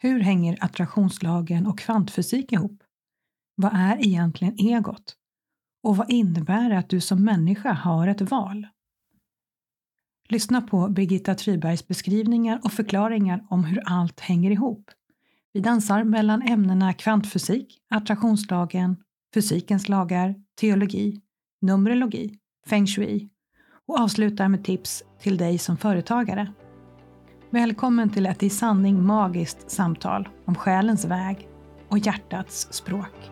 Hur hänger attraktionslagen och kvantfysik ihop? Vad är egentligen egot? Och vad innebär det att du som människa har ett val? Lyssna på Birgitta Trybergs beskrivningar och förklaringar om hur allt hänger ihop. Vi dansar mellan ämnena kvantfysik, attraktionslagen, fysikens lagar, teologi, numerologi, feng shui och avslutar med tips till dig som företagare. Välkommen till ett i sanning magiskt samtal om själens väg och hjärtats språk.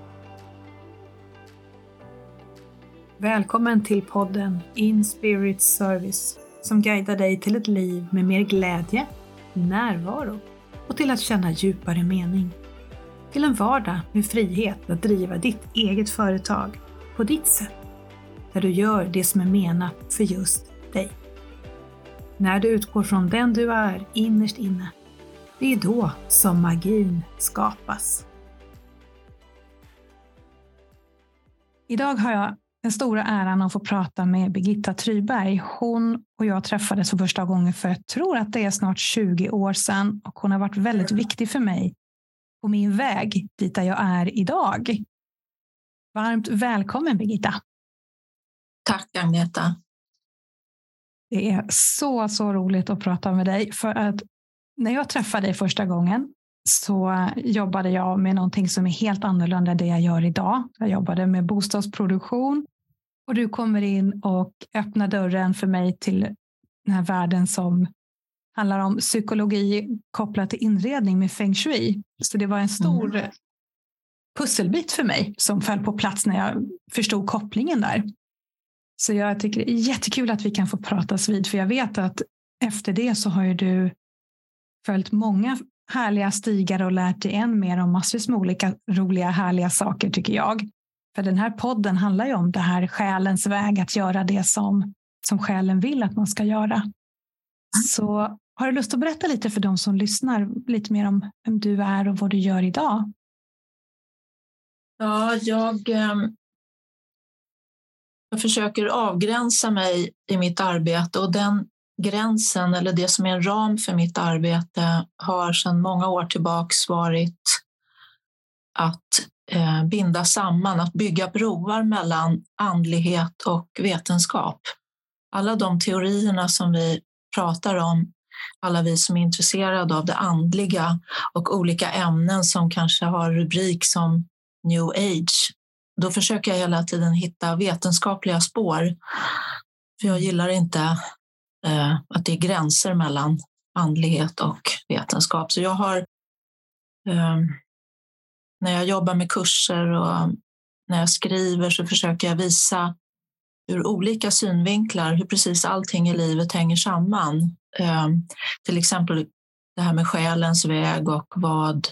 Välkommen till podden In Spirit Service som guidar dig till ett liv med mer glädje, närvaro och till att känna djupare mening. Till en vardag med frihet att driva ditt eget företag på ditt sätt, där du gör det som är menat för just dig. När du utgår från den du är innerst inne, det är då som magin skapas. Idag har jag den stora äran att få prata med Birgitta Tryberg. Hon och jag träffades för första gången för jag tror att det är snart 20 år sedan och hon har varit väldigt viktig för mig på min väg dit där jag är idag. Varmt välkommen Birgitta. Tack Agneta. Det är så, så roligt att prata med dig för att när jag träffade dig första gången så jobbade jag med någonting som är helt annorlunda än det jag gör idag. Jag jobbade med bostadsproduktion och du kommer in och öppnar dörren för mig till den här världen som handlar om psykologi kopplat till inredning med feng shui. Så det var en stor mm. pusselbit för mig som föll på plats när jag förstod kopplingen där. Så jag tycker det är jättekul att vi kan få pratas vid, för jag vet att efter det så har ju du följt många härliga stigar och lärt dig än mer om massvis med olika roliga, härliga saker tycker jag. För den här podden handlar ju om det här själens väg att göra det som, som själen vill att man ska göra. Så har du lust att berätta lite för de som lyssnar lite mer om vem du är och vad du gör idag? Ja, jag, ehm, jag försöker avgränsa mig i mitt arbete och den gränsen eller det som är en ram för mitt arbete har sedan många år tillbaks varit att eh, binda samman, att bygga broar mellan andlighet och vetenskap. Alla de teorierna som vi pratar om, alla vi som är intresserade av det andliga och olika ämnen som kanske har rubrik som new age, då försöker jag hela tiden hitta vetenskapliga spår. För jag gillar inte eh, att det är gränser mellan andlighet och vetenskap. Så jag har eh, när jag jobbar med kurser och när jag skriver så försöker jag visa ur olika synvinklar hur precis allting i livet hänger samman. Eh, till exempel det här med själens väg och vad,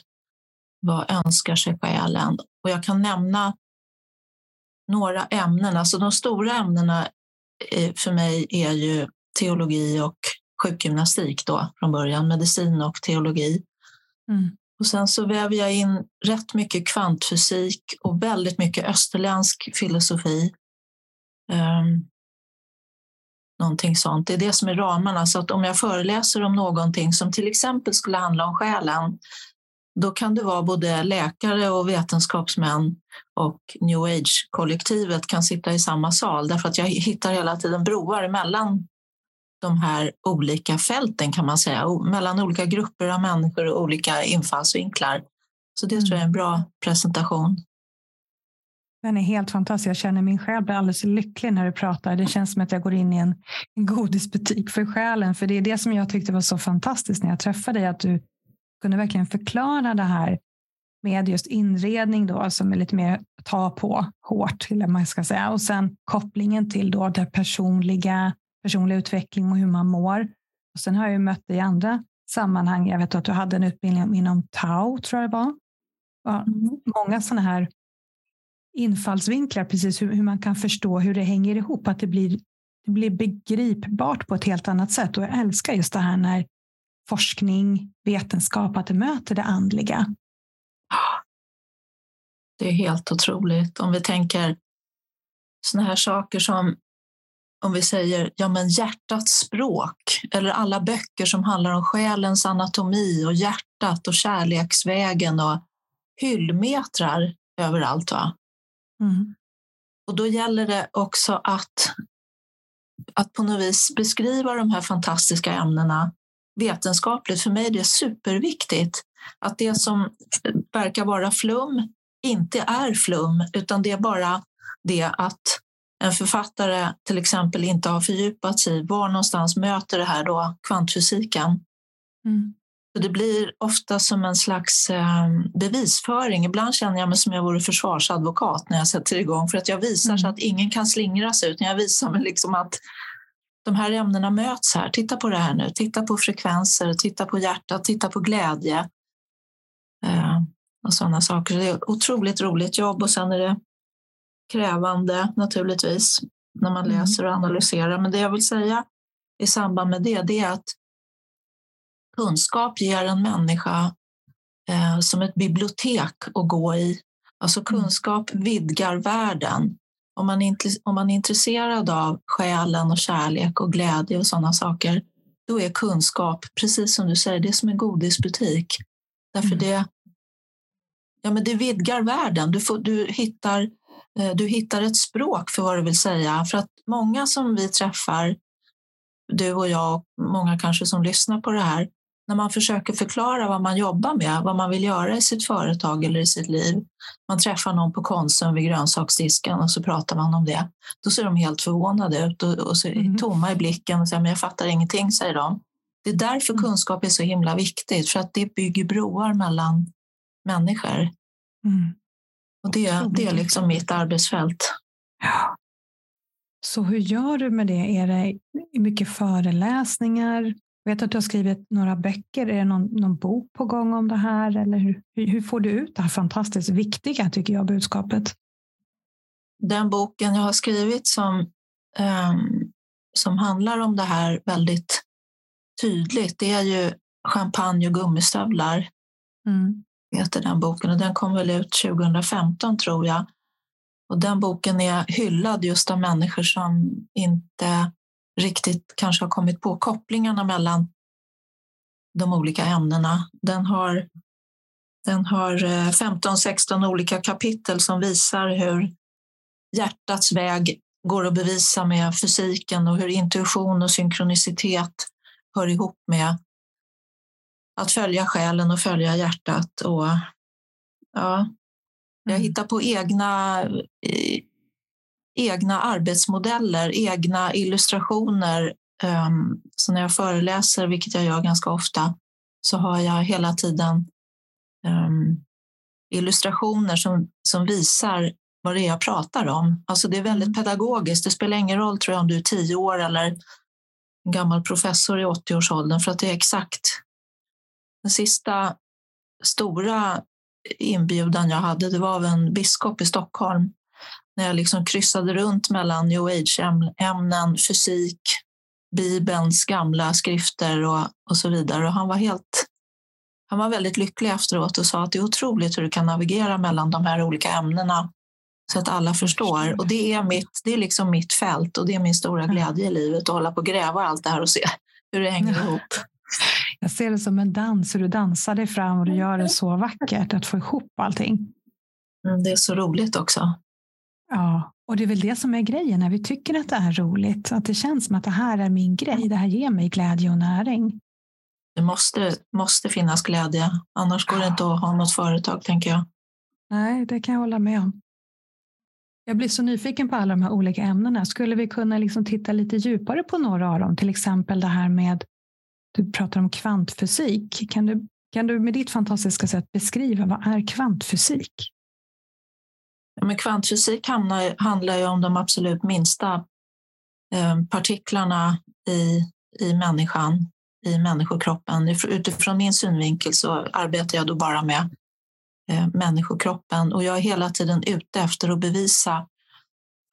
vad önskar sig själen? Och jag kan nämna några ämnen. Alltså de stora ämnena för mig är ju teologi och sjukgymnastik då från början, medicin och teologi. Mm. Och sen så väver jag in rätt mycket kvantfysik och väldigt mycket österländsk filosofi. Um, någonting sånt. Det är det som är ramarna. Så att om jag föreläser om någonting som till exempel skulle handla om själen, då kan det vara både läkare och vetenskapsmän och new age-kollektivet kan sitta i samma sal därför att jag hittar hela tiden broar mellan de här olika fälten kan man säga, mellan olika grupper av människor och olika infallsvinklar. Så det tror jag är en bra presentation. Den är helt fantastisk. Jag känner min själ blir alldeles lycklig när du pratar. Det känns som att jag går in i en godisbutik för själen. För det är det som jag tyckte var så fantastiskt när jag träffade dig, att du kunde verkligen förklara det här med just inredning då, som är lite mer ta på hårt, eller man ska säga. Och sen kopplingen till då det personliga personlig utveckling och hur man mår. Och sen har jag ju mött dig i andra sammanhang. Jag vet att du hade en utbildning inom Tao, tror jag det var. Mm. Många sådana här infallsvinklar, precis hur, hur, man kan förstå hur det hänger ihop, att det blir, det blir begripbart på ett helt annat sätt. Och jag älskar just det här när forskning, vetenskap, att det möter det andliga. Det är helt otroligt. Om vi tänker sådana här saker som om vi säger ja, men hjärtats språk eller alla böcker som handlar om själens anatomi och hjärtat och kärleksvägen och hyllmetrar överallt. Va? Mm. Och då gäller det också att, att på något vis beskriva de här fantastiska ämnena vetenskapligt. För mig är det superviktigt att det som verkar vara flum inte är flum, utan det är bara det att en författare till exempel inte har fördjupat sig i var någonstans möter det här då kvantfysiken. Mm. Så det blir ofta som en slags eh, bevisföring. Ibland känner jag mig som jag vore försvarsadvokat när jag sätter igång för att jag visar mm. så att ingen kan slingra sig utan jag visar mig liksom att de här ämnena möts här. Titta på det här nu. Titta på frekvenser, titta på hjärtat, titta på glädje. Eh, och sådana saker. Det är otroligt roligt jobb och sen är det krävande naturligtvis när man mm. läser och analyserar. Men det jag vill säga i samband med det, det är att kunskap ger en människa eh, som ett bibliotek att gå i. Alltså mm. kunskap vidgar världen. Om man, om man är intresserad av själen och kärlek och glädje och sådana saker, då är kunskap, precis som du säger, det är som en godisbutik. Därför mm. det, ja, men det vidgar världen. Du, får, du, hittar, eh, du hittar ett språk för vad du vill säga. För att många som vi träffar, du och jag och många kanske som lyssnar på det här, när man försöker förklara vad man jobbar med, vad man vill göra i sitt företag eller i sitt liv. Man träffar någon på Konsum vid grönsaksdisken och så pratar man om det. Då ser de helt förvånade ut och, och så mm. tomma i blicken och säger men jag fattar ingenting, säger de. Det är därför mm. kunskap är så himla viktigt, för att det bygger broar mellan människor. Mm. Och det, det är liksom mitt arbetsfält. Ja. Så hur gör du med det? Är det mycket föreläsningar? Jag vet att du har skrivit några böcker. Är det någon, någon bok på gång om det här? Eller hur, hur får du ut det här fantastiskt viktiga, tycker jag, budskapet? Den boken jag har skrivit som, um, som handlar om det här väldigt tydligt, det är ju Champagne och gummistövlar. Mm. Heter den boken och den kom väl ut 2015 tror jag. Och den boken är hyllad just av människor som inte riktigt kanske har kommit på kopplingarna mellan de olika ämnena. Den har, den har 15-16 eh, olika kapitel som visar hur hjärtats väg går att bevisa med fysiken och hur intuition och synkronicitet hör ihop med att följa själen och följa hjärtat. Och, ja, jag mm. hittar på egna eh, egna arbetsmodeller, egna illustrationer. Ehm, så när jag föreläser, vilket jag gör ganska ofta, så har jag hela tiden ehm, illustrationer som, som visar vad det är jag pratar om. Alltså det är väldigt mm. pedagogiskt. Det spelar ingen roll tror jag om du är tio år eller en gammal professor i 80-årsåldern för att det är exakt den sista stora inbjudan jag hade, det var av en biskop i Stockholm när jag liksom kryssade runt mellan new age-ämnen, fysik, Bibelns gamla skrifter och, och så vidare. Och han var helt han var väldigt lycklig efteråt och sa att det är otroligt hur du kan navigera mellan de här olika ämnena så att alla förstår. Och det är, mitt, det är liksom mitt fält och det är min stora glädje i livet att hålla på och gräva allt det här och se hur det hänger ihop. Jag ser det som en dans, hur du dansar dig fram och du gör det så vackert att få ihop allting. Mm, det är så roligt också. Ja, och det är väl det som är grejen när vi tycker att det är roligt. Att det känns som att det här är min grej. Det här ger mig glädje och näring. Det måste, måste finnas glädje. Annars går det inte att ha något företag, tänker jag. Nej, det kan jag hålla med om. Jag blir så nyfiken på alla de här olika ämnena. Skulle vi kunna liksom titta lite djupare på några av dem? Till exempel det här med, du pratar om kvantfysik. Kan du, kan du med ditt fantastiska sätt beskriva vad är kvantfysik? Men kvantfysik handlar, handlar ju om de absolut minsta eh, partiklarna i, i människan, i människokroppen. Utifrån min synvinkel så arbetar jag då bara med eh, människokroppen och jag är hela tiden ute efter att bevisa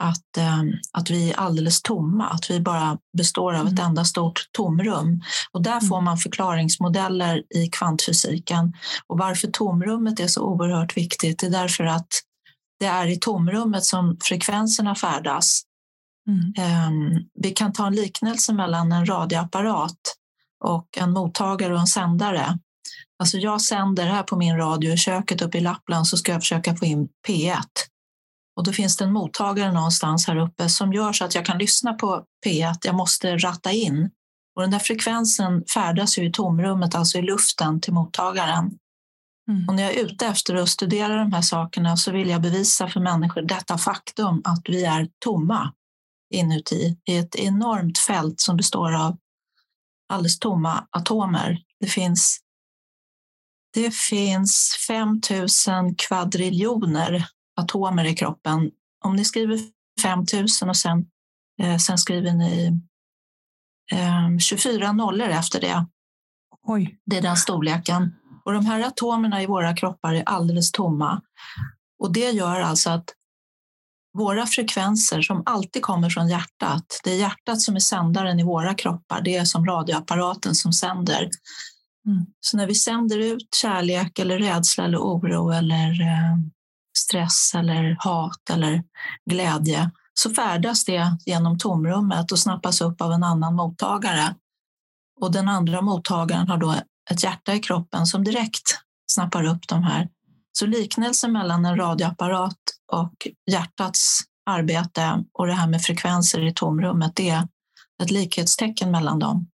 att, eh, att vi är alldeles tomma, att vi bara består av ett mm. enda stort tomrum. Och där får mm. man förklaringsmodeller i kvantfysiken. Och varför tomrummet är så oerhört viktigt, det är därför att det är i tomrummet som frekvenserna färdas. Mm. Vi kan ta en liknelse mellan en radioapparat och en mottagare och en sändare. Alltså jag sänder här på min radio i köket uppe i Lappland så ska jag försöka få in P1. Och då finns det en mottagare någonstans här uppe som gör så att jag kan lyssna på P1. Jag måste ratta in. Och den där frekvensen färdas ju i tomrummet, alltså i luften till mottagaren. Mm. Och när jag är ute efter att studera de här sakerna så vill jag bevisa för människor detta faktum att vi är tomma inuti i ett enormt fält som består av alldeles tomma atomer. Det finns, det finns 5000 kvadriljoner atomer i kroppen. Om ni skriver 5000 och sen, eh, sen skriver ni eh, 24 nollor efter det. Oj. Det är den storleken. Och de här atomerna i våra kroppar är alldeles tomma. Och det gör alltså att våra frekvenser som alltid kommer från hjärtat, det är hjärtat som är sändaren i våra kroppar, det är som radioapparaten som sänder. Mm. Så när vi sänder ut kärlek eller rädsla eller oro eller eh, stress eller hat eller glädje så färdas det genom tomrummet och snappas upp av en annan mottagare. Och den andra mottagaren har då ett hjärta i kroppen som direkt snappar upp de här. Så liknelsen mellan en radioapparat och hjärtats arbete och det här med frekvenser i tomrummet, det är ett likhetstecken mellan dem.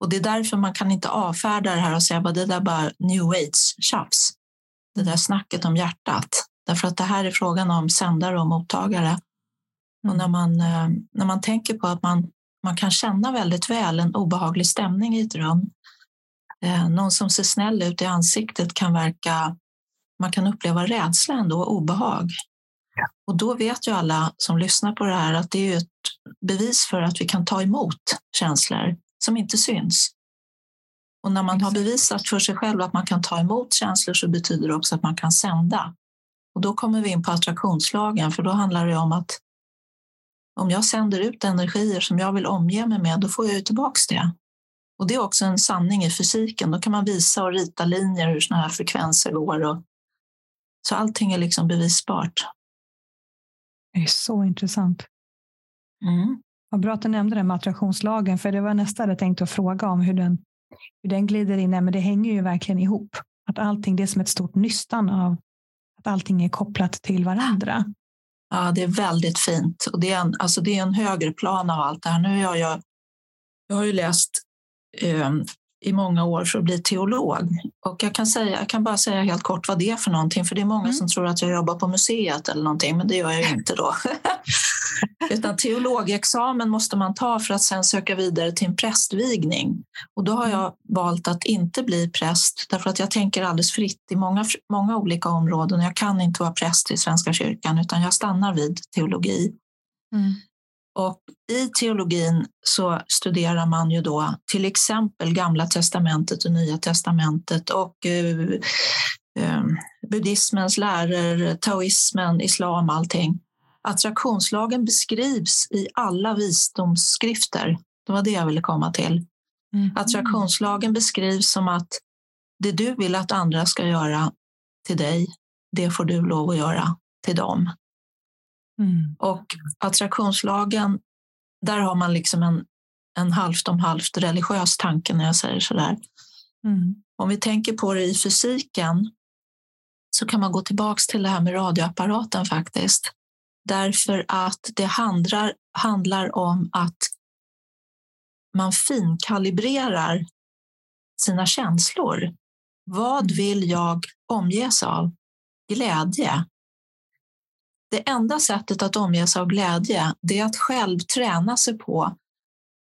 Och det är därför man kan inte avfärda det här och säga att det där bara new age-tjafs. Det där snacket om hjärtat. Därför att det här är frågan om sändare och mottagare. Mm. Och när man, eh, när man tänker på att man, man kan känna väldigt väl en obehaglig stämning i ett rum. Eh, någon som ser snäll ut i ansiktet kan verka, man kan uppleva rädsla ändå, obehag. Och då vet ju alla som lyssnar på det här att det är ett bevis för att vi kan ta emot känslor som inte syns. Och när man har bevisat för sig själv att man kan ta emot känslor så betyder det också att man kan sända. Och då kommer vi in på attraktionslagen, för då handlar det om att om jag sänder ut energier som jag vill omge mig med, då får jag ju tillbaks det. Och det är också en sanning i fysiken. Då kan man visa och rita linjer hur sådana här frekvenser går. Och... Så allting är liksom bevisbart. Det är så intressant. Mm. Vad bra att du nämnde det med attraktionslagen, för det var nästa jag tänkte att fråga om hur den, hur den glider in. Men det hänger ju verkligen ihop. Att allting, det är som ett stort nystan av att allting är kopplat till varandra. Ja, det är väldigt fint. Och det, är en, alltså det är en högre plan av allt det här. Nu har jag, jag har ju läst eh, i många år för att bli teolog. Och jag kan, säga, jag kan bara säga helt kort vad det är för någonting, för det är många mm. som tror att jag jobbar på museet eller någonting, men det gör jag inte då. Utan teologexamen måste man ta för att sen söka vidare till en prästvigning. Och då har jag mm. valt att inte bli präst därför att jag tänker alldeles fritt i många, många olika områden. Jag kan inte vara präst i Svenska kyrkan utan jag stannar vid teologi. Mm. Och I teologin så studerar man ju då till exempel Gamla testamentet och Nya testamentet och uh, uh, buddhismens läror, taoismen, islam, allting. Attraktionslagen beskrivs i alla visdomsskrifter. Det var det jag ville komma till. Mm. Attraktionslagen beskrivs som att det du vill att andra ska göra till dig, det får du lov att göra till dem. Mm. Och attraktionslagen, där har man liksom en, en halvt om halvt religiös tanke när jag säger så där. Mm. Om vi tänker på det i fysiken så kan man gå tillbaka till det här med radioapparaten faktiskt. Därför att det handlar, handlar om att man finkalibrerar sina känslor. Vad mm. vill jag omges av? Glädje. Det enda sättet att omges av glädje det är att själv träna sig på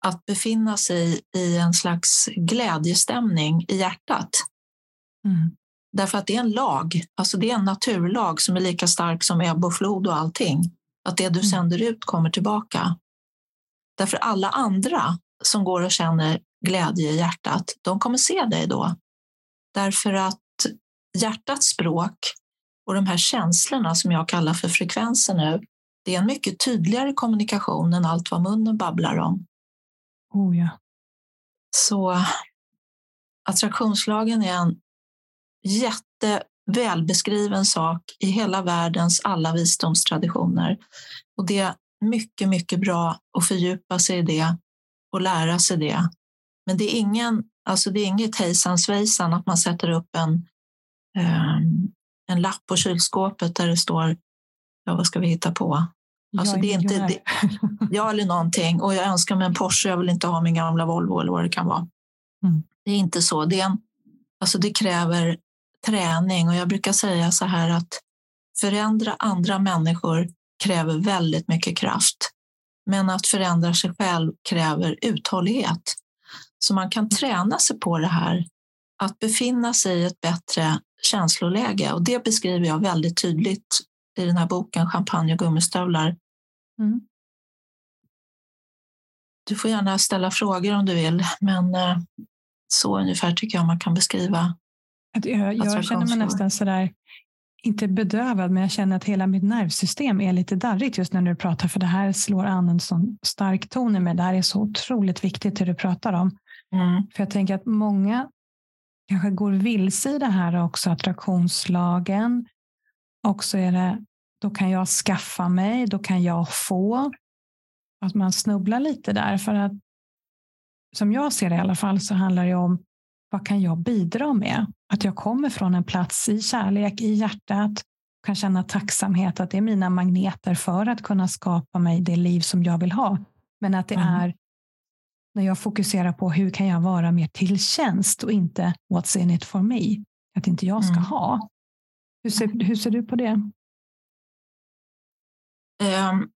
att befinna sig i en slags glädjestämning i hjärtat. Mm. Därför att det är en lag, alltså det är en naturlag som är lika stark som ebb och flod och allting. Att det du mm. sänder ut kommer tillbaka. Därför alla andra som går och känner glädje i hjärtat, de kommer se dig då. Därför att hjärtats språk och de här känslorna som jag kallar för frekvenser nu, det är en mycket tydligare kommunikation än allt vad munnen babblar om. Oh ja. Så attraktionslagen är en jättevälbeskriven sak i hela världens alla visdomstraditioner. Och det mycket, mycket bra att fördjupa sig i det och lära sig det. Men det är, ingen, alltså det är inget hejsan svejsan att man sätter upp en, um, en lapp på kylskåpet där det står ja, vad ska vi hitta på? Alltså det är inte, det, ja, eller någonting. Och jag önskar mig en Porsche, jag vill inte ha min gamla Volvo eller vad det kan vara. Mm. Det är inte så. Det, är en, alltså det kräver träning och jag brukar säga så här att förändra andra människor kräver väldigt mycket kraft. Men att förändra sig själv kräver uthållighet. Så man kan träna sig på det här, att befinna sig i ett bättre känsloläge. Och det beskriver jag väldigt tydligt i den här boken Champagne och gummistövlar. Mm. Du får gärna ställa frågor om du vill, men eh, så ungefär tycker jag man kan beskriva. Jag, jag känner mig nästan sådär, inte bedövad, men jag känner att hela mitt nervsystem är lite darrigt just när du pratar, för det här slår an en sån stark ton i mig. Det här är så otroligt viktigt det du pratar om. Mm. För jag tänker att många kanske går vilse i det här också, attraktionslagen. Och så är det, då kan jag skaffa mig, då kan jag få. Att man snubblar lite där. För att som jag ser det i alla fall så handlar det om vad kan jag bidra med? Att jag kommer från en plats i kärlek, i hjärtat, kan känna tacksamhet, att det är mina magneter för att kunna skapa mig det liv som jag vill ha. Men att det mm. är när jag fokuserar på hur kan jag vara mer till tjänst och inte what's in it for me. Att inte jag ska mm. ha. Hur ser, hur ser du på det? Um,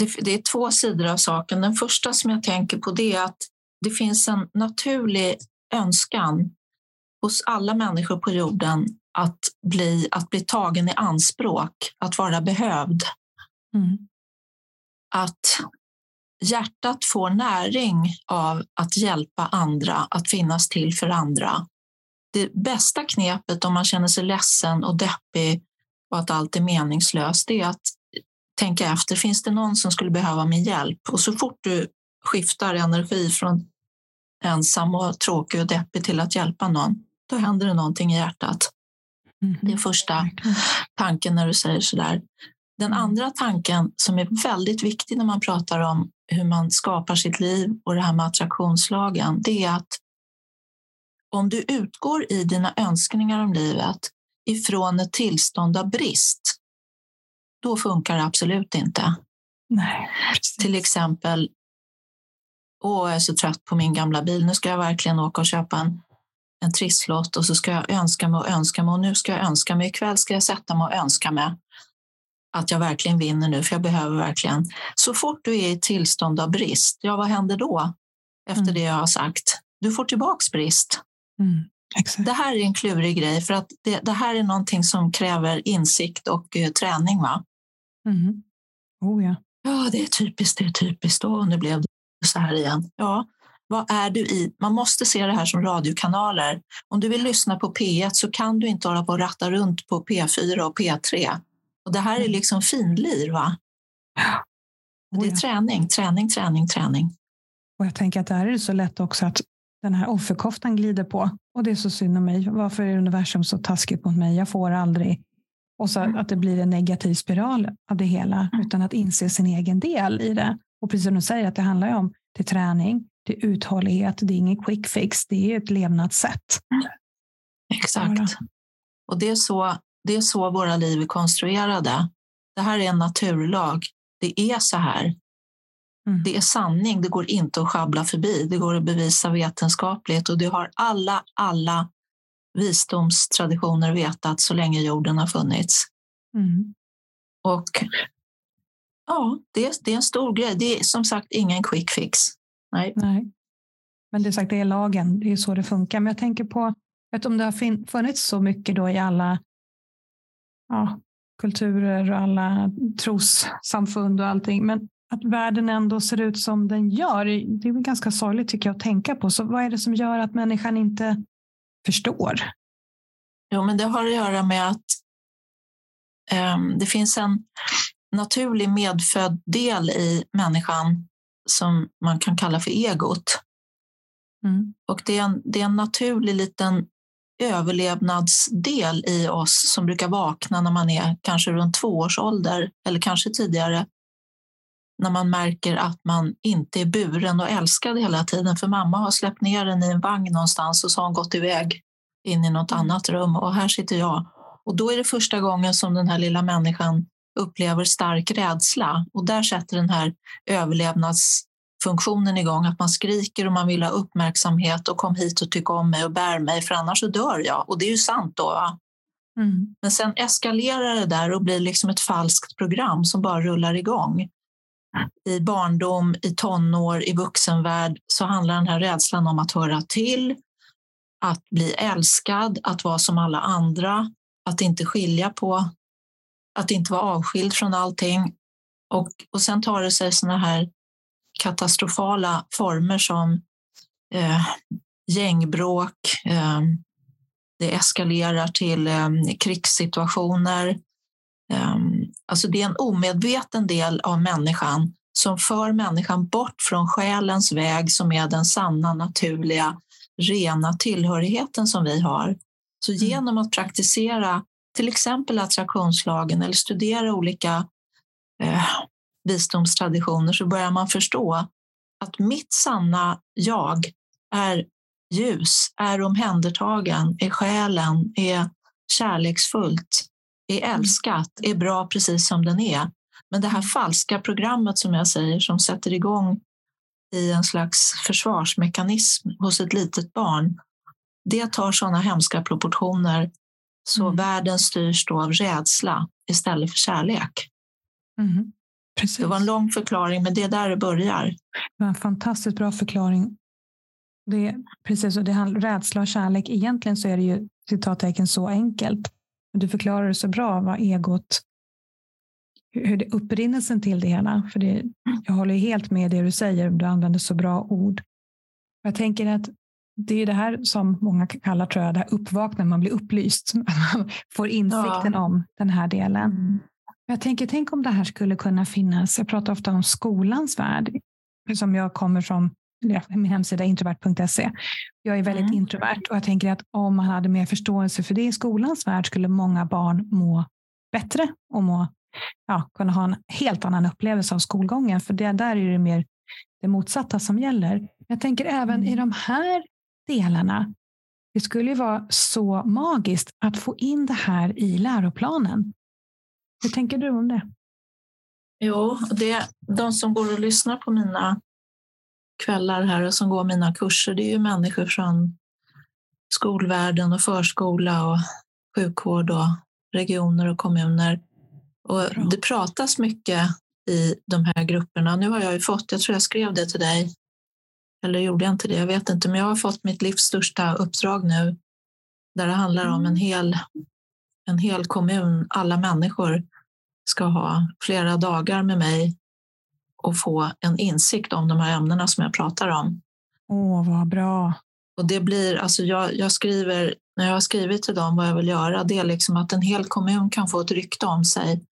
det? Det är två sidor av saken. Den första som jag tänker på det är att det finns en naturlig önskan hos alla människor på jorden att bli, att bli tagen i anspråk, att vara behövd. Mm. Att hjärtat får näring av att hjälpa andra, att finnas till för andra. Det bästa knepet om man känner sig ledsen och deppig och att allt är meningslöst, det är att tänka efter, finns det någon som skulle behöva min hjälp? Och så fort du skiftar energi från ensam och tråkig och deppig till att hjälpa någon, då händer det någonting i hjärtat. Mm. Det är första tanken när du säger sådär. Den mm. andra tanken som är väldigt viktig när man pratar om hur man skapar sitt liv och det här med attraktionslagen, det är att om du utgår i dina önskningar om livet ifrån ett tillstånd av brist, då funkar det absolut inte. Nej, Till exempel, åh, jag är så trött på min gamla bil, nu ska jag verkligen åka och köpa en, en trisslott och så ska jag önska mig och önska mig och nu ska jag önska mig, ikväll ska jag sätta mig och önska mig att jag verkligen vinner nu, för jag behöver verkligen. Så fort du är i tillstånd av brist, ja vad händer då? Efter mm. det jag har sagt. Du får tillbaks brist. Mm. Det här är en klurig grej, för att det, det, här är någonting som kräver insikt och uh, träning. Va? Mm. Oh, ja. ja, det är typiskt, det är typiskt. Och nu blev det så här igen. Ja, vad är du i? Man måste se det här som radiokanaler. Om du vill lyssna på P1 så kan du inte hålla på och ratta runt på P4 och P3. Och det här är mm. liksom finlir. Va? Det är träning, träning, träning, träning. Och jag tänker att där är det så lätt också att den här offerkoftan glider på. Och det är så synd om mig. Varför är universum så taskigt mot mig? Jag får aldrig. Och så mm. att det blir en negativ spiral av det hela mm. utan att inse sin egen del i det. Och precis som du säger, att det handlar om det träning, det är uthållighet, det är ingen quick fix, det är ett levnadssätt. Exakt. Och det är så det är så våra liv är konstruerade. Det här är en naturlag. Det är så här. Mm. Det är sanning. Det går inte att schabbla förbi. Det går att bevisa vetenskapligt och det har alla, alla visdomstraditioner vetat så länge jorden har funnits. Mm. Och ja, det är, det är en stor grej. Det är som sagt ingen quick fix. Nej. Nej. Men det är sagt, det är lagen. Det är så det funkar. Men jag tänker på, vet om det har funnits så mycket då i alla ja, kulturer och alla trossamfund och allting. Men att världen ändå ser ut som den gör, det är ganska sorgligt tycker jag att tänka på. Så vad är det som gör att människan inte förstår? Jo, men det har att göra med att um, det finns en naturlig medfödd del i människan som man kan kalla för egot. Mm. Och det är, en, det är en naturlig liten överlevnadsdel i oss som brukar vakna när man är kanske runt två års ålder eller kanske tidigare när man märker att man inte är buren och älskad hela tiden. För mamma har släppt ner den i en vagn någonstans och så har hon gått iväg in i något annat rum och här sitter jag. Och då är det första gången som den här lilla människan upplever stark rädsla och där sätter den här överlevnadsfunktionen igång, att man skriker och man vill ha uppmärksamhet och kom hit och tyck om mig och bär mig för annars så dör jag. Och det är ju sant då. Mm. Men sen eskalerar det där och blir liksom ett falskt program som bara rullar igång. I barndom, i tonår, i vuxenvärld så handlar den här rädslan om att höra till, att bli älskad, att vara som alla andra, att inte skilja på, att inte vara avskild från allting. Och, och sen tar det sig såna här katastrofala former som eh, gängbråk, eh, det eskalerar till eh, krigssituationer. Eh, alltså det är en omedveten del av människan som för människan bort från själens väg som är den sanna, naturliga, rena tillhörigheten som vi har. Så mm. genom att praktisera till exempel attraktionslagen eller studera olika eh, visdomstraditioner så börjar man förstå att mitt sanna jag är ljus, är omhändertagen, är själen, är kärleksfullt, är mm. älskat, är bra precis som den är. Men det här falska programmet som jag säger som sätter igång i en slags försvarsmekanism hos ett litet barn, det tar sådana hemska proportioner så mm. världen styrs då av rädsla istället för kärlek. Mm. Det var en lång förklaring, men det är där det börjar. Det var en fantastiskt bra förklaring. Det precis, och det handlar rädsla och kärlek. Egentligen så är det ju citattecken så enkelt. Du förklarar det så bra vad egot hur det upprinnelsen till det hela. För det, jag håller helt med det du säger. Du använder så bra ord. Jag tänker att det är det här som många kallar tror jag, det här uppvaknandet, man blir upplyst. Man får insikten ja. om den här delen. Mm. Jag tänker, tänk om det här skulle kunna finnas. Jag pratar ofta om skolans värld, som jag kommer från min hemsida introvert.se. Jag är väldigt mm. introvert och jag tänker att om man hade mer förståelse för det i skolans värld skulle många barn må bättre och må, ja, kunna ha en helt annan upplevelse av skolgången. För det, där är det mer det motsatta som gäller. Jag tänker även mm. i de här delarna. Det skulle ju vara så magiskt att få in det här i läroplanen. Hur tänker du om det? Jo, det, de som går och lyssnar på mina kvällar här och som går mina kurser, det är ju människor från skolvärlden och förskola och sjukvård och regioner och kommuner. Och det pratas mycket i de här grupperna. Nu har jag ju fått, jag tror jag skrev det till dig, eller gjorde jag inte det? Jag vet inte, men jag har fått mitt livs största uppdrag nu där det handlar om en mm. hel, en hel kommun. Alla människor ska ha flera dagar med mig och få en insikt om de här ämnena som jag pratar om. Åh, vad bra. Och det blir, alltså jag, jag skriver, när jag har skrivit till dem vad jag vill göra, det är liksom att en hel kommun kan få ett rykte om sig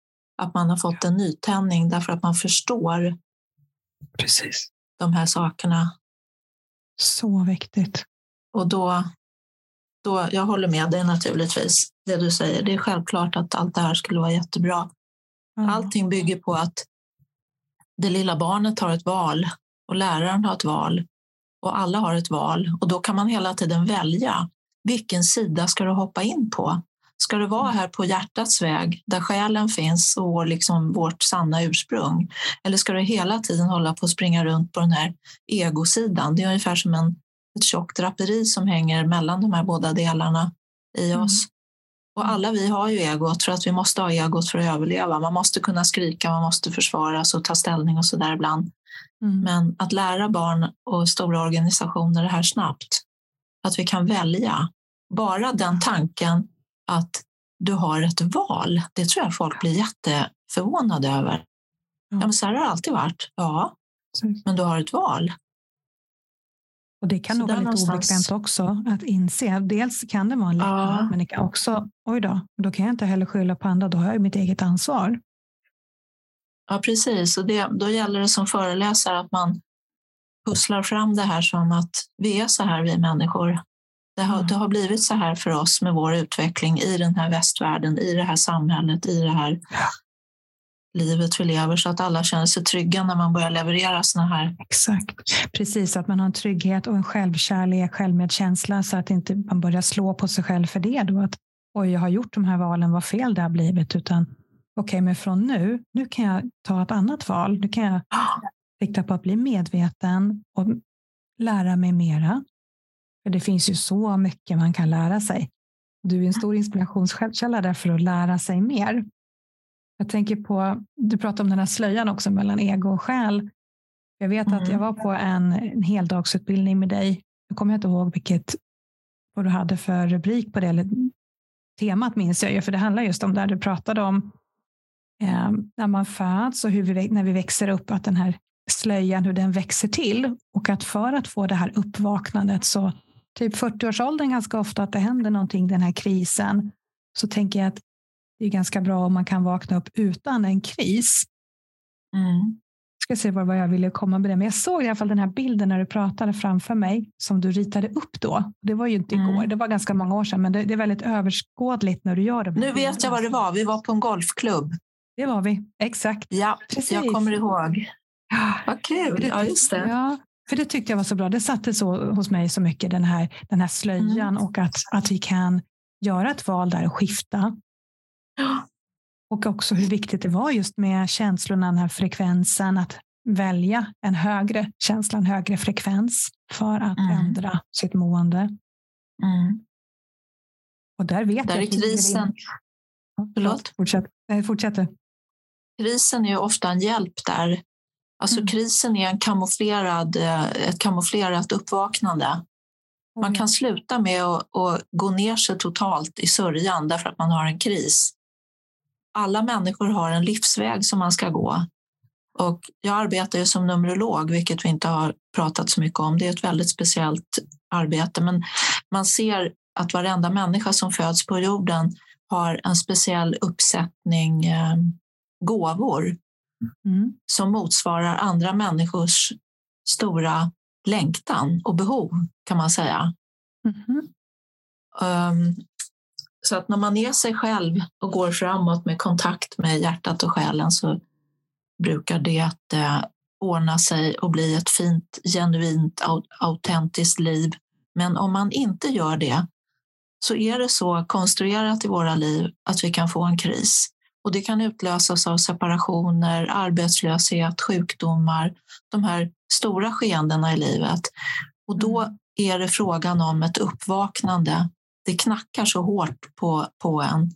att man har fått en nytändning därför att man förstår Precis. de här sakerna. Så viktigt. Och då, då, jag håller med dig naturligtvis, det du säger. Det är självklart att allt det här skulle vara jättebra. Mm. Allting bygger på att det lilla barnet har ett val och läraren har ett val och alla har ett val och då kan man hela tiden välja. Vilken sida ska du hoppa in på? Ska det vara här på hjärtats väg där själen finns och liksom vårt sanna ursprung? Eller ska du hela tiden hålla på att springa runt på den här egosidan? Det är ungefär som en, ett tjockt draperi som hänger mellan de här båda delarna i mm. Och alla vi har ju egot för att vi måste ha egot för att överleva. Man måste kunna skrika, man måste försvara sig och ta ställning och så där ibland. Mm. Men att lära barn och stora organisationer det här snabbt, att vi kan välja. Bara den tanken att du har ett val, det tror jag folk blir jätteförvånade över. Ja, men så här har det alltid varit. Ja, men du har ett val. Och Det kan så nog vara lite någonstans... obekvämt också att inse. Dels kan det vara en lättnad, ja. men det kan också, oj då, då kan jag inte heller skylla på andra, då har jag mitt eget ansvar. Ja, precis. Och det, då gäller det som föreläsare att man pusslar fram det här som att vi är så här, vi människor. Det har, det har blivit så här för oss med vår utveckling i den här västvärlden, i det här samhället, i det här livet vi lever så att alla känner sig trygga när man börjar leverera såna här. Exakt, precis att man har en trygghet och en självkärlek, självmedkänsla så att inte man börjar slå på sig själv för det. Då att oj, jag har gjort de här valen, vad fel det har blivit. Utan okej, okay, men från nu, nu kan jag ta ett annat val. Nu kan jag rikta på att bli medveten och lära mig mera. För det finns ju så mycket man kan lära sig. Du är en stor inspirationskälla där för att lära sig mer. Jag tänker på, du pratade om den här slöjan också mellan ego och själ. Jag vet mm. att jag mm. var på en, en heldagsutbildning med dig. Jag kommer inte ihåg vilket vad du hade för rubrik på det, eller temat minns jag ju, för det handlar just om där du pratade om eh, när man föds och hur vi, när vi växer upp, att den här slöjan, hur den växer till. Och att för att få det här uppvaknandet så typ 40-årsåldern ganska ofta att det händer någonting, den här krisen. Så tänker jag att det är ganska bra om man kan vakna upp utan en kris. Mm. Jag ska se vad jag ville komma med det. Men jag såg i alla fall den här bilden när du pratade framför mig som du ritade upp då. Det var ju inte mm. igår, det var ganska många år sedan, men det, det är väldigt överskådligt när du gör det. Nu vet jag vad det var. Vi var på en golfklubb. Det var vi, exakt. Ja, Precis. jag kommer ihåg. Vad kul. Ja, just det. Ja, för det tyckte jag var så bra. Det satte så hos mig så mycket, den här, den här slöjan mm. och att, att vi kan göra ett val där och skifta. Och också hur viktigt det var just med känslorna, den här frekvensen, att välja en högre känsla, en högre frekvens för att mm. ändra sitt mående. Mm. Och där vet där jag är krisen. Förlåt? Fortsätt. Fortsätt Krisen är ofta en hjälp där Alltså mm. krisen är en kamouflerad, eh, ett kamouflerat uppvaknande. Man kan sluta med att, att gå ner sig totalt i sörjan därför att man har en kris. Alla människor har en livsväg som man ska gå. Och jag arbetar ju som numerolog, vilket vi inte har pratat så mycket om. Det är ett väldigt speciellt arbete, men man ser att varenda människa som föds på jorden har en speciell uppsättning eh, gåvor mm. som motsvarar andra människors stora längtan och behov kan man säga. Mm. Um, så att när man är sig själv och går framåt med kontakt med hjärtat och själen så brukar det eh, ordna sig och bli ett fint, genuint, autentiskt liv. Men om man inte gör det så är det så konstruerat i våra liv att vi kan få en kris. Och det kan utlösas av separationer, arbetslöshet, sjukdomar, de här stora skeendena i livet. Och då mm. är det frågan om ett uppvaknande. Det knackar så hårt på, på en.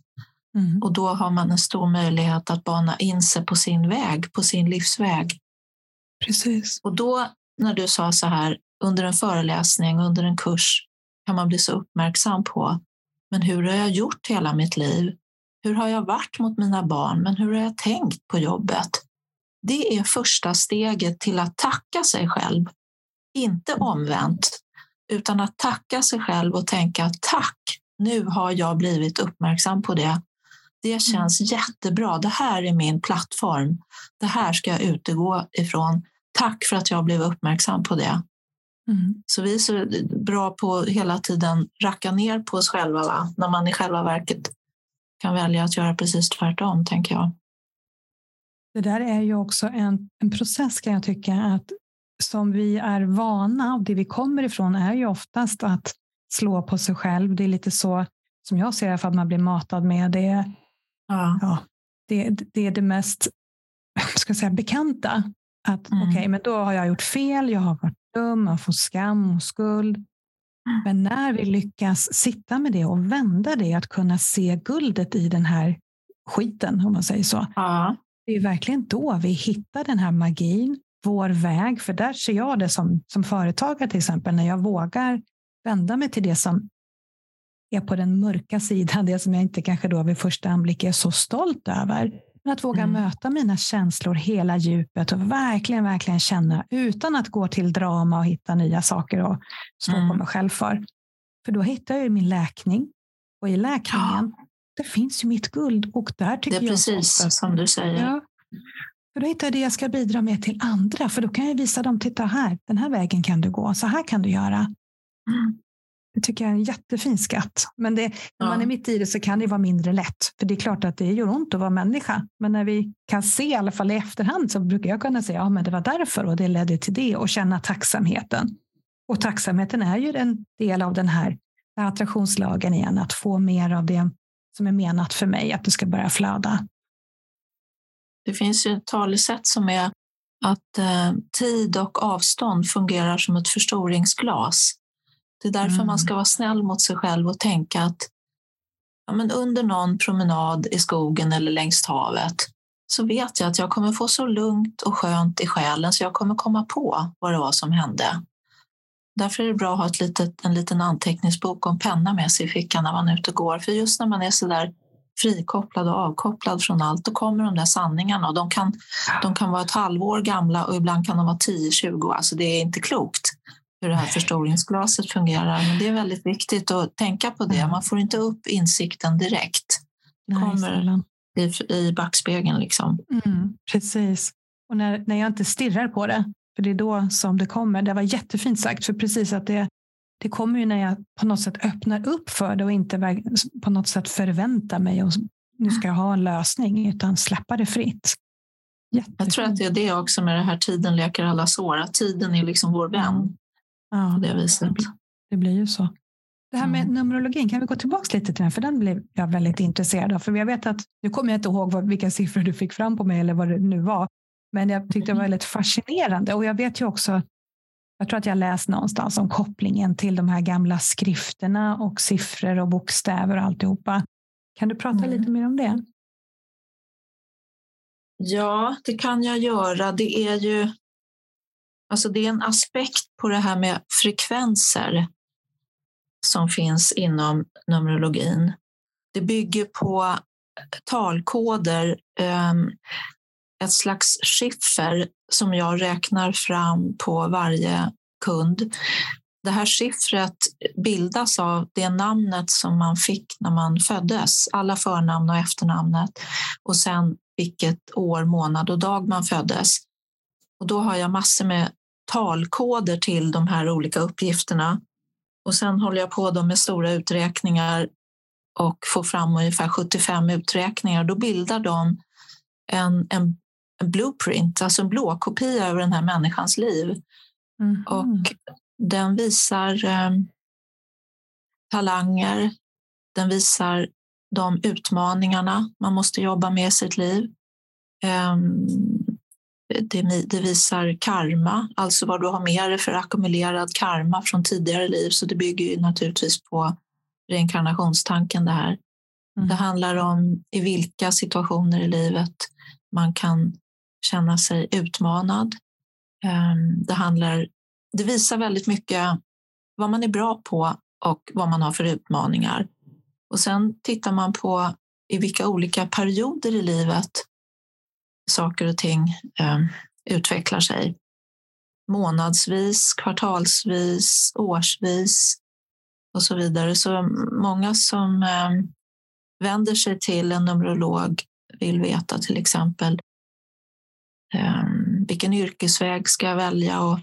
Mm. Och då har man en stor möjlighet att bana in sig på sin väg, på sin livsväg. Precis. Och då, när du sa så här, under en föreläsning, under en kurs, kan man bli så uppmärksam på, men hur har jag gjort hela mitt liv? Hur har jag varit mot mina barn? Men hur har jag tänkt på jobbet? Det är första steget till att tacka sig själv. Inte omvänt, utan att tacka sig själv och tänka tack, nu har jag blivit uppmärksam på det. Det mm. känns mm. jättebra. Det här är min plattform. Det här ska jag utgå ifrån. Tack för att jag blev uppmärksam på det. Mm. Så vi är så bra på hela tiden racka ner på oss själva va? när man i själva verket kan välja att göra precis tvärtom, tänker jag. Det där är ju också en, en process kan jag tycka, att som vi är vana och det vi kommer ifrån är ju oftast att slå på sig själv. Det är lite så som jag ser det, för att man blir matad med. Det, ja. ja det, det är det mest ska säga, bekanta. Att mm. okej, okay, men då har jag gjort fel, jag har varit dum, jag får skam och skuld. Men när vi lyckas sitta med det och vända det, att kunna se guldet i den här skiten, om man säger så. Ja. Det är verkligen då vi hittar den här magin, vår väg. För där ser jag det som, som företagare till exempel, när jag vågar vända mig till det som är på den mörka sidan, det som jag inte kanske då vid första anblick är så stolt över. Men att våga mm. möta mina känslor hela djupet och verkligen, verkligen känna utan att gå till drama och hitta nya saker och slå mm. på mig själv för. För då hittar jag min läkning och i läkningen, ja. det finns ju mitt guld och där tycker Det är precis jag, som du säger. Ja, för då hittar jag det jag ska bidra med till andra, för då kan jag visa dem, titta här, den här vägen kan du gå, så här kan du göra. Mm. Det tycker jag är en jättefin skatt. Men det, när ja. man är mitt i det så kan det vara mindre lätt. För det är klart att det gör ont att vara människa. Men när vi kan se, i alla fall i efterhand, så brukar jag kunna säga att ja, det var därför och det ledde till det och känna tacksamheten. Och tacksamheten är ju en del av den här attraktionslagen igen, att få mer av det som är menat för mig, att det ska börja flöda. Det finns ju ett talesätt som är att eh, tid och avstånd fungerar som ett förstoringsglas. Det är därför mm. man ska vara snäll mot sig själv och tänka att ja, men under någon promenad i skogen eller längs havet så vet jag att jag kommer få så lugnt och skönt i själen så jag kommer komma på vad det var som hände. Därför är det bra att ha ett litet, en liten anteckningsbok och en penna med sig i fickan när man är ute och går. För just när man är så där frikopplad och avkopplad från allt, då kommer de där sanningarna. Och de, kan, de kan vara ett halvår gamla och ibland kan de vara 10-20 Alltså det är inte klokt hur det här förstoringsglaset fungerar. Men det är väldigt viktigt att tänka på det. Man får inte upp insikten direkt. Det kommer i, i backspegeln. Liksom. Mm, precis. Och när, när jag inte stirrar på det, för det är då som det kommer. Det var jättefint sagt, för precis att det, det kommer ju när jag på något sätt öppnar upp för det och inte på något sätt förväntar mig och nu ska jag ha en lösning, utan släppa det fritt. Jättefint. Jag tror att det är det också med det här tiden leker alla sår, att tiden är liksom vår vän. Ja, på det viset. Det blir ju så. Det här med mm. numerologin, kan vi gå tillbaka lite till den? För den blev jag väldigt intresserad av. För jag vet att, nu kommer jag inte ihåg vad, vilka siffror du fick fram på mig eller vad det nu var. Men jag tyckte det var mm. väldigt fascinerande. Och jag vet ju också, jag tror att jag läst någonstans om kopplingen till de här gamla skrifterna och siffror och bokstäver och alltihopa. Kan du prata mm. lite mer om det? Ja, det kan jag göra. Det är ju alltså det är en aspekt på det här med frekvenser som finns inom Numerologin. Det bygger på talkoder ehm, ett slags skiffer som jag räknar fram på varje kund. Det här skiffret bildas av det namnet som man fick när man föddes, alla förnamn och efternamnet och sen vilket år, månad och dag man föddes. Och då har jag massor med talkoder till de här olika uppgifterna. Och sen håller jag på med stora uträkningar och får fram ungefär 75 uträkningar. Då bildar de en, en en blueprint, alltså en blåkopia över den här människans liv. Mm. Och den visar eh, talanger, den visar de utmaningarna man måste jobba med i sitt liv. Eh, det, det, visar karma, alltså vad du har med dig för ackumulerad karma från tidigare liv. Så det bygger ju naturligtvis på reinkarnationstanken det här. Mm. Det handlar om i vilka situationer i livet man kan känna sig utmanad. Ehm, det, handlar, det visar väldigt mycket vad man är bra på och vad man har för utmaningar. Och sen tittar man på i vilka olika perioder i livet saker och ting ehm, utvecklar sig. Månadsvis, kvartalsvis, årsvis och så vidare. Så många som ehm, vänder sig till en numerolog vill veta till exempel vilken yrkesväg ska jag välja? Och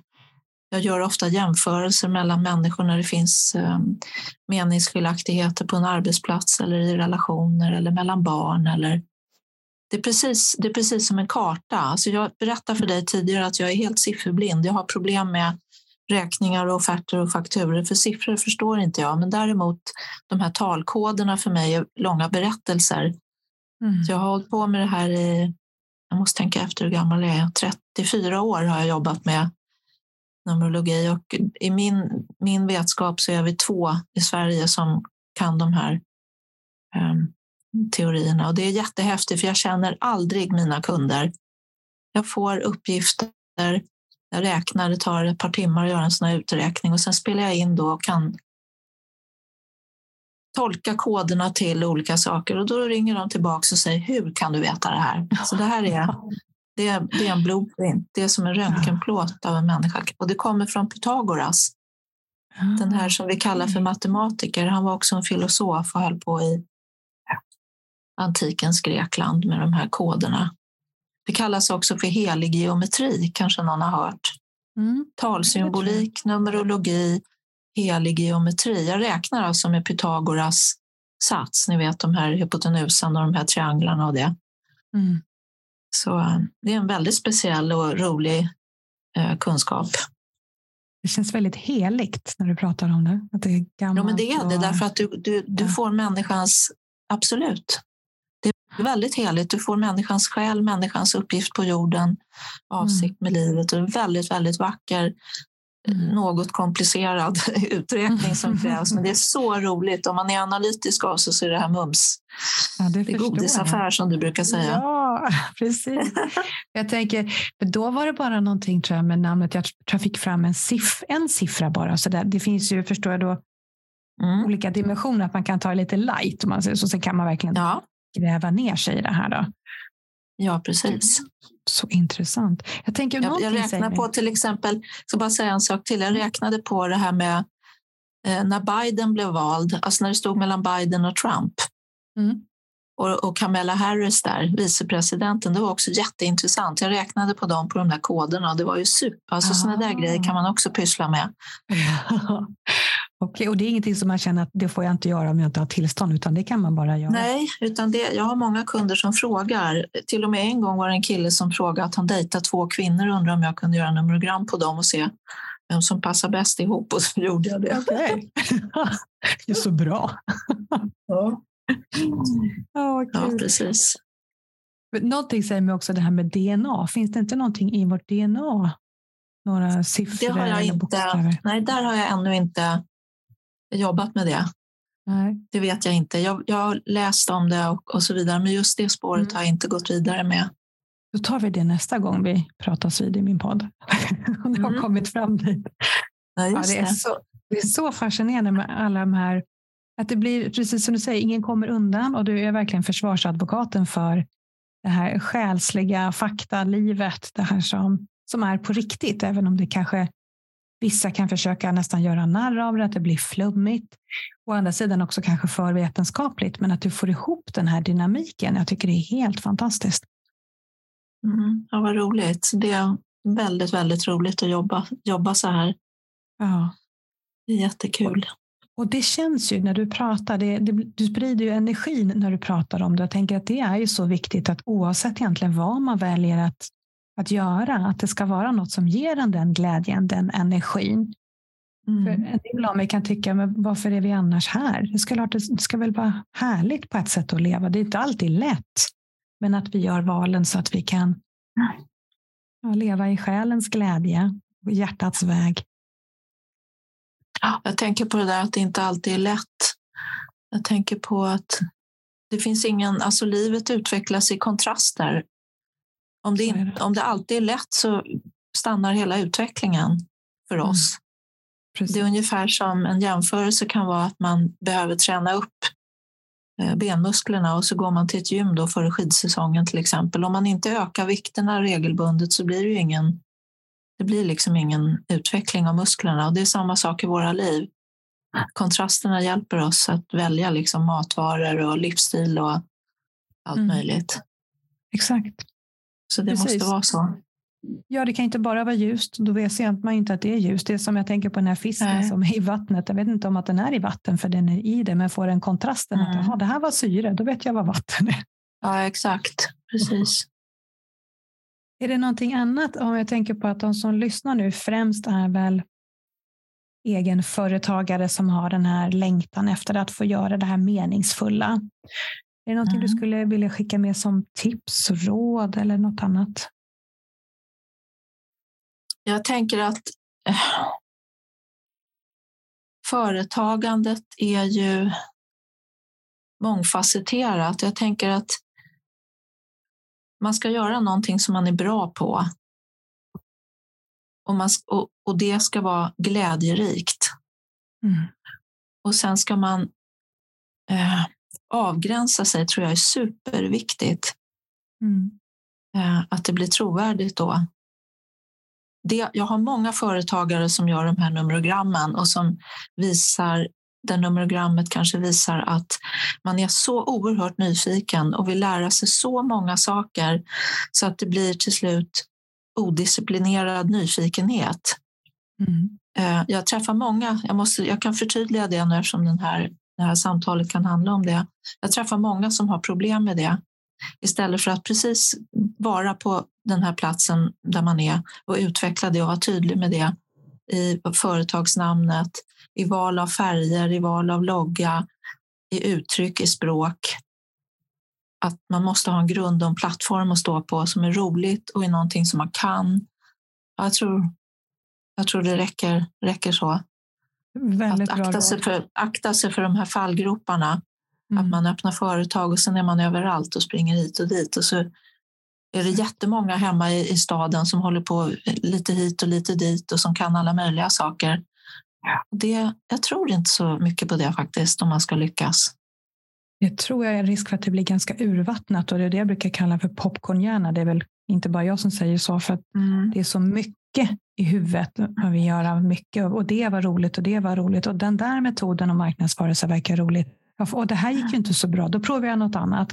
jag gör ofta jämförelser mellan människor när det finns ehm, meningsskiljaktigheter på en arbetsplats eller i relationer eller mellan barn. Eller det, är precis, det är precis som en karta. Alltså jag berättade för dig tidigare att jag är helt sifferblind. Jag har problem med räkningar, och offerter och fakturer. För siffror förstår inte jag, men däremot de här talkoderna för mig är långa berättelser. Mm. Så jag har hållit på med det här i jag måste tänka efter hur gammal jag är. 34 år har jag jobbat med numerologi och i min, min vetskap så är vi två i Sverige som kan de här um, teorierna och det är jättehäftigt för jag känner aldrig mina kunder. Jag får uppgifter, jag räknar, det tar ett par timmar att göra en sån här uträkning och sen spelar jag in då och kan tolka koderna till olika saker och då ringer de tillbaka och säger hur kan du veta det här? Så det här är, det är, det är en blueprint, det är som en röntgenplåt av en människa och det kommer från Pythagoras. Den här som vi kallar för matematiker, han var också en filosof och höll på i antikens Grekland med de här koderna. Det kallas också för helig geometri, kanske någon har hört. Mm. Talsymbolik, numerologi, helig geometri. Jag räknar alltså med Pythagoras sats, ni vet de här hypotenusan och de här trianglarna och det. Mm. Så eh, det är en väldigt speciell och rolig eh, kunskap. Det känns väldigt heligt när du pratar om det. Att det är gammalt ja, men det är det, och... därför att du, du, du ja. får människans... Absolut. Det är väldigt heligt. Du får människans själ, människans uppgift på jorden, avsikt mm. med livet. Och väldigt, väldigt vacker Mm. något komplicerad uträkning som krävs. Men det är så roligt. Om man är analytisk av sig så är det här mums. Ja, det, det är godisaffär som du brukar säga. Ja, precis. jag tänker, då var det bara någonting tror jag, med namnet. Jag jag fick fram en, siff en siffra bara. Så det, det finns ju, förstår jag då, mm. olika dimensioner. Att man kan ta lite light. Om man säger så. Sen kan man verkligen ja. gräva ner sig i det här. Då. Ja, precis. Så intressant. Jag, tänker jag, jag räknar på till exempel, ska bara säga en sak till. Jag räknade på det här med eh, när Biden blev vald, alltså när det stod mellan Biden och Trump. Mm. Och, och Kamala Harris där, vicepresidenten, det var också jätteintressant. Jag räknade på dem på de där koderna och det var ju super. Alltså ah. sådana där grejer kan man också pyssla med. Okej, och det är ingenting som man känner att det får jag inte göra om jag inte har tillstånd, utan det kan man bara göra? Nej, utan det, jag har många kunder som frågar. Till och med en gång var det en kille som frågade att han dejtar två kvinnor och undrade om jag kunde göra numerogram på dem och se vem som passar bäst ihop och så gjorde jag det. Okay. det är så bra. ja. Oh, ja, precis. Någonting säger mig också det här med DNA. Finns det inte någonting i vårt DNA? Några siffror? Det har jag inte. Nej, där har jag ännu inte jobbat med det. Nej. Det vet jag inte. Jag, jag har läst om det och, och så vidare, men just det spåret mm. har jag inte gått vidare med. Då tar vi det nästa gång vi pratas vid i min podd. Om det har mm. kommit fram dit. Ja, ja, det, är så, det är så fascinerande med alla de här att det blir, precis som du säger, ingen kommer undan och du är verkligen försvarsadvokaten för det här själsliga faktalivet, det här som, som är på riktigt, även om det kanske Vissa kan försöka nästan göra narr av det, att det blir flummigt. Å andra sidan också kanske för vetenskapligt, men att du får ihop den här dynamiken. Jag tycker det är helt fantastiskt. Mm, ja, vad roligt. Det är väldigt, väldigt roligt att jobba, jobba så här. Ja. Det är jättekul. Och det känns ju när du pratar, det, det, du sprider ju energin när du pratar om det. Jag tänker att det är ju så viktigt att oavsett egentligen vad man väljer att att göra. Att det ska vara något som ger en den glädjen, den energin. Mm. För en del av mig kan tycka, men varför är vi annars här? Det ska, det ska väl vara härligt på ett sätt att leva. Det är inte alltid lätt, men att vi gör valen så att vi kan ja, leva i själens glädje och hjärtats väg. Jag tänker på det där att det inte alltid är lätt. Jag tänker på att det finns ingen, alltså livet utvecklas i kontraster om det, inte, om det alltid är lätt så stannar hela utvecklingen för mm. oss. Mm. Det är ungefär som en jämförelse kan vara att man behöver träna upp eh, benmusklerna och så går man till ett gym då före skidsäsongen till exempel. Om man inte ökar vikterna regelbundet så blir det ju ingen, det blir liksom ingen utveckling av musklerna och det är samma sak i våra liv. Kontrasterna hjälper oss att välja liksom matvaror och livsstil och allt mm. möjligt. Exakt. Så det Precis. måste vara så. Ja, det kan inte bara vara ljust. Då vet man inte att det är ljust. Det är som jag tänker på den här fisken Nej. som är i vattnet. Jag vet inte om att den är i vatten för den är i det, men får den kontrasten mm. att aha, det här var syre, då vet jag vad vatten är. Ja, exakt. Precis. Är det någonting annat om jag tänker på att de som lyssnar nu främst är väl egenföretagare som har den här längtan efter att få göra det här meningsfulla. Är det någonting mm. du skulle vilja skicka med som tips, råd eller något annat? Jag tänker att äh, företagandet är ju mångfacetterat. Jag tänker att man ska göra någonting som man är bra på. Och, man, och, och det ska vara glädjerikt. Mm. Och sen ska man eh, avgränsa sig tror jag är superviktigt. Mm. Eh, att det blir trovärdigt då. Det, jag har många företagare som gör de här numerogrammen och som visar där numerogrammet kanske visar att man är så oerhört nyfiken och vill lära sig så många saker så att det blir till slut odisciplinerad nyfikenhet. Mm. Eh, jag träffar många, jag, måste, jag kan förtydliga det nu eftersom den här, det här samtalet kan handla om det. Jag träffar många som har problem med det. Istället för att precis vara på den här platsen där man är och utveckla det och vara tydlig med det i företagsnamnet, i val av färger, i val av logga, i uttryck, i språk. Att man måste ha en grund och en plattform att stå på som är roligt och är någonting som man kan. Jag tror, jag tror det räcker, räcker så. Väldigt att akta sig, för, akta sig för de här fallgroparna. Mm. Att man öppnar företag och sen är man överallt och springer hit och dit. Och så är det jättemånga hemma i, i staden som håller på lite hit och lite dit och som kan alla möjliga saker. Det, jag tror inte så mycket på det faktiskt, om man ska lyckas. Jag tror jag är en risk för att det blir ganska urvattnat och det är det jag brukar kalla för popcornhjärna. Det är väl inte bara jag som säger så, för att mm. det är så mycket i huvudet. Och vi gör mycket och det var roligt och det var roligt och den där metoden att marknadsföra sig verkar roligt. Och det här gick ju inte så bra, då provar jag något annat.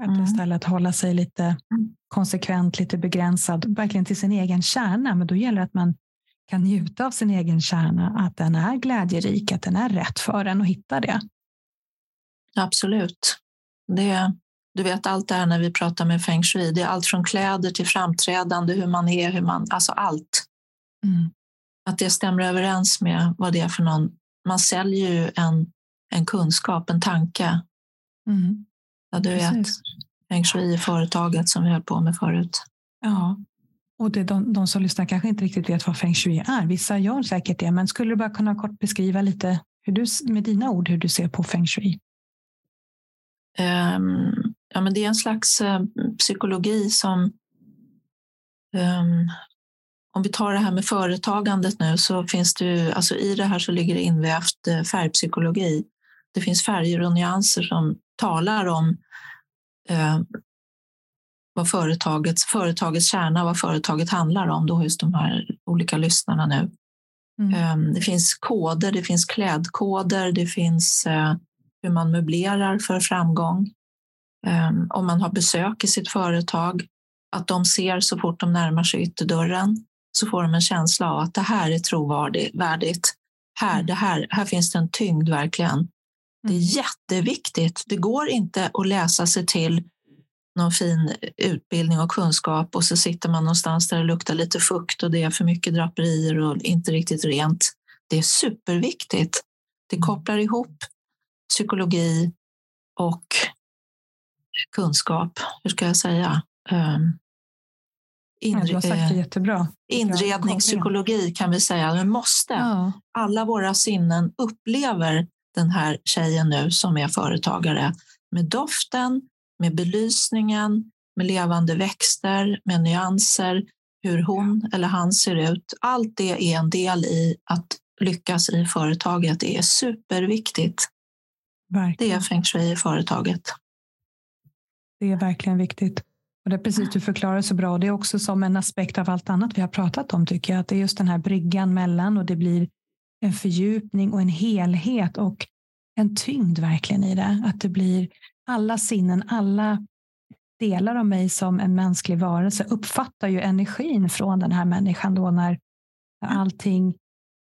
Att mm. istället hålla sig lite mm. konsekvent, lite begränsad, verkligen till sin egen kärna. Men då gäller det att man kan njuta av sin egen kärna, att den är glädjerik, att den är rätt för en och hitta det. Absolut. Det, du vet allt det här när vi pratar med feng shui, det är allt från kläder till framträdande, hur man är, hur man, alltså allt. Mm. Att det stämmer överens med vad det är för någon. Man säljer ju en, en kunskap, en tanke. Mm. Ja, du vet, feng shui i företaget som vi höll på med förut. Ja, och det, de, de som lyssnar kanske inte riktigt vet vad feng shui är. Vissa gör säkert det, men skulle du bara kunna kort beskriva lite hur du, med dina ord hur du ser på feng shui? Um, ja, men det är en slags uh, psykologi som um, om vi tar det här med företagandet nu så finns det ju, alltså i det här så ligger det invävt uh, färgpsykologi. Det finns färger och nyanser som talar om uh, vad företagets, företagets kärna, vad företaget handlar om då hos de här olika lyssnarna nu. Mm. Ehm, det finns koder, det finns klädkoder, det finns eh, hur man möblerar för framgång. Ehm, om man har besök i sitt företag, att de ser så fort de närmar sig ytterdörren så får de en känsla av att det här är trovärdigt. Här, mm. det här, här finns det en tyngd verkligen. Det är mm. jätteviktigt. Det går inte att läsa sig till någon fin utbildning och kunskap och så sitter man någonstans där det luktar lite fukt och det är för mycket draperier och inte riktigt rent. Det är superviktigt. Det mm. kopplar ihop psykologi och kunskap. Hur ska jag säga? Um, inre, du har sagt det jättebra. Inredningspsykologi kan vi säga. Vi måste. Ja. Alla våra sinnen upplever den här tjejen nu som är företagare med doften, med belysningen, med levande växter, med nyanser, hur hon eller han ser ut. Allt det är en del i att lyckas i företaget. Det är superviktigt. Verkligen. Det är feng shui i företaget. Det är verkligen viktigt. Och det är precis du förklarar så bra. Det är också som en aspekt av allt annat vi har pratat om tycker jag. Att det är just den här bryggan mellan och det blir en fördjupning och en helhet och en tyngd verkligen i det. Att det blir alla sinnen, alla delar av mig som en mänsklig varelse uppfattar ju energin från den här människan då när allting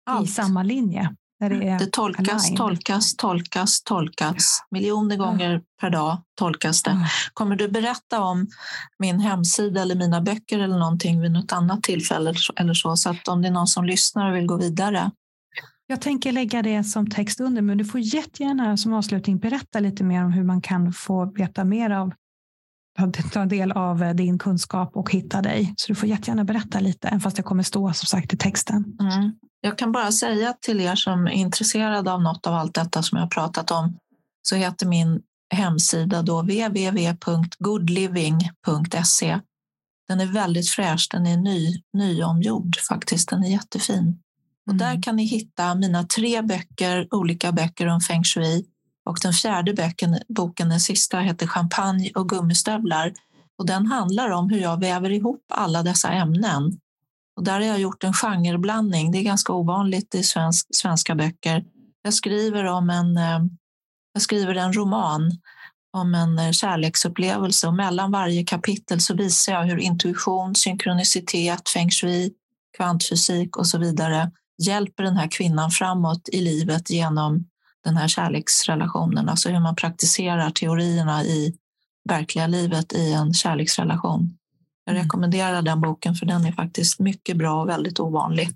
Allt. i samma linje. När det, är det tolkas, aligned. tolkas, tolkas, tolkas. Miljoner gånger per dag tolkas det. Kommer du berätta om min hemsida eller mina böcker eller någonting vid något annat tillfälle eller så? Så att om det är någon som lyssnar och vill gå vidare jag tänker lägga det som text under, men du får jättegärna som avslutning berätta lite mer om hur man kan få veta mer av ta del av eh, din kunskap och hitta dig. Så du får jättegärna berätta lite, även fast det kommer stå som sagt i texten. Mm. Jag kan bara säga till er som är intresserade av något av allt detta som jag har pratat om, så heter min hemsida då www.goodliving.se. Den är väldigt fräsch, den är ny, nyomgjord faktiskt, den är jättefin. Och där mm. kan ni hitta mina tre böcker, olika böcker om feng shui. Och den fjärde böcken, boken, den sista, heter Champagne och gummistövlar. Och den handlar om hur jag väver ihop alla dessa ämnen. Och där har jag gjort en genreblandning. Det är ganska ovanligt i svensk, svenska böcker. Jag skriver om en, eh, jag skriver en roman om en eh, kärleksupplevelse och mellan varje kapitel så visar jag hur intuition, synkronicitet, feng shui, kvantfysik och så vidare hjälper den här kvinnan framåt i livet genom den här kärleksrelationen, alltså hur man praktiserar teorierna i verkliga livet i en kärleksrelation. Jag mm. rekommenderar den boken för den är faktiskt mycket bra och väldigt ovanlig.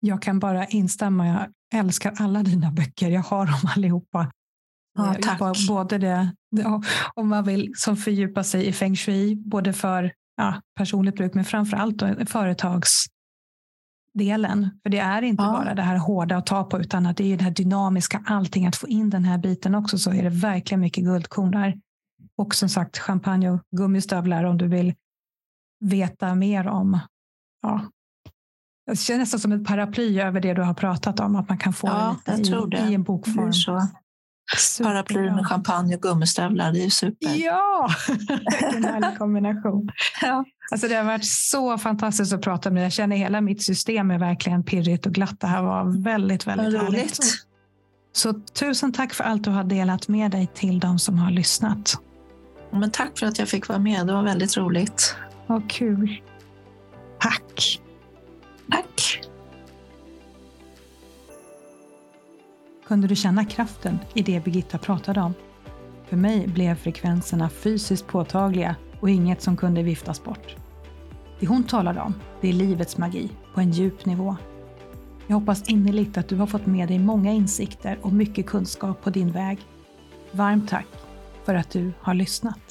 Jag kan bara instämma. Jag älskar alla dina böcker. Jag har dem allihopa. Ja, tack. Både det, om man vill som fördjupa sig i feng shui, både för ja, personligt bruk men framför allt företagsdelen. För det är inte ja. bara det här hårda att ta på utan att det är det här dynamiska, allting. Att få in den här biten också så är det verkligen mycket guldkorn där. Och som sagt champagne och gummistövlar om du vill veta mer om ja, det känns nästan som ett paraply över det du har pratat om, att man kan få ja, det, i, i, en bokform. Så. Paraply med champagne och gummistövlar, det är ju super. Ja, vilken härlig kombination. ja. Alltså det har varit så fantastiskt att prata med dig. Jag känner hela mitt system är verkligen pirrigt och glatt. Det här var väldigt, väldigt Roligt. härligt. Så tusen tack för allt du har delat med dig till de som har lyssnat. Men tack för att jag fick vara med. Det var väldigt roligt. Vad kul. Tack. Tack. Kunde du känna kraften i det Birgitta pratade om? För mig blev frekvenserna fysiskt påtagliga och inget som kunde viftas bort. Det hon talade om, det är livets magi på en djup nivå. Jag hoppas innerligt att du har fått med dig många insikter och mycket kunskap på din väg. Varmt tack för att du har lyssnat.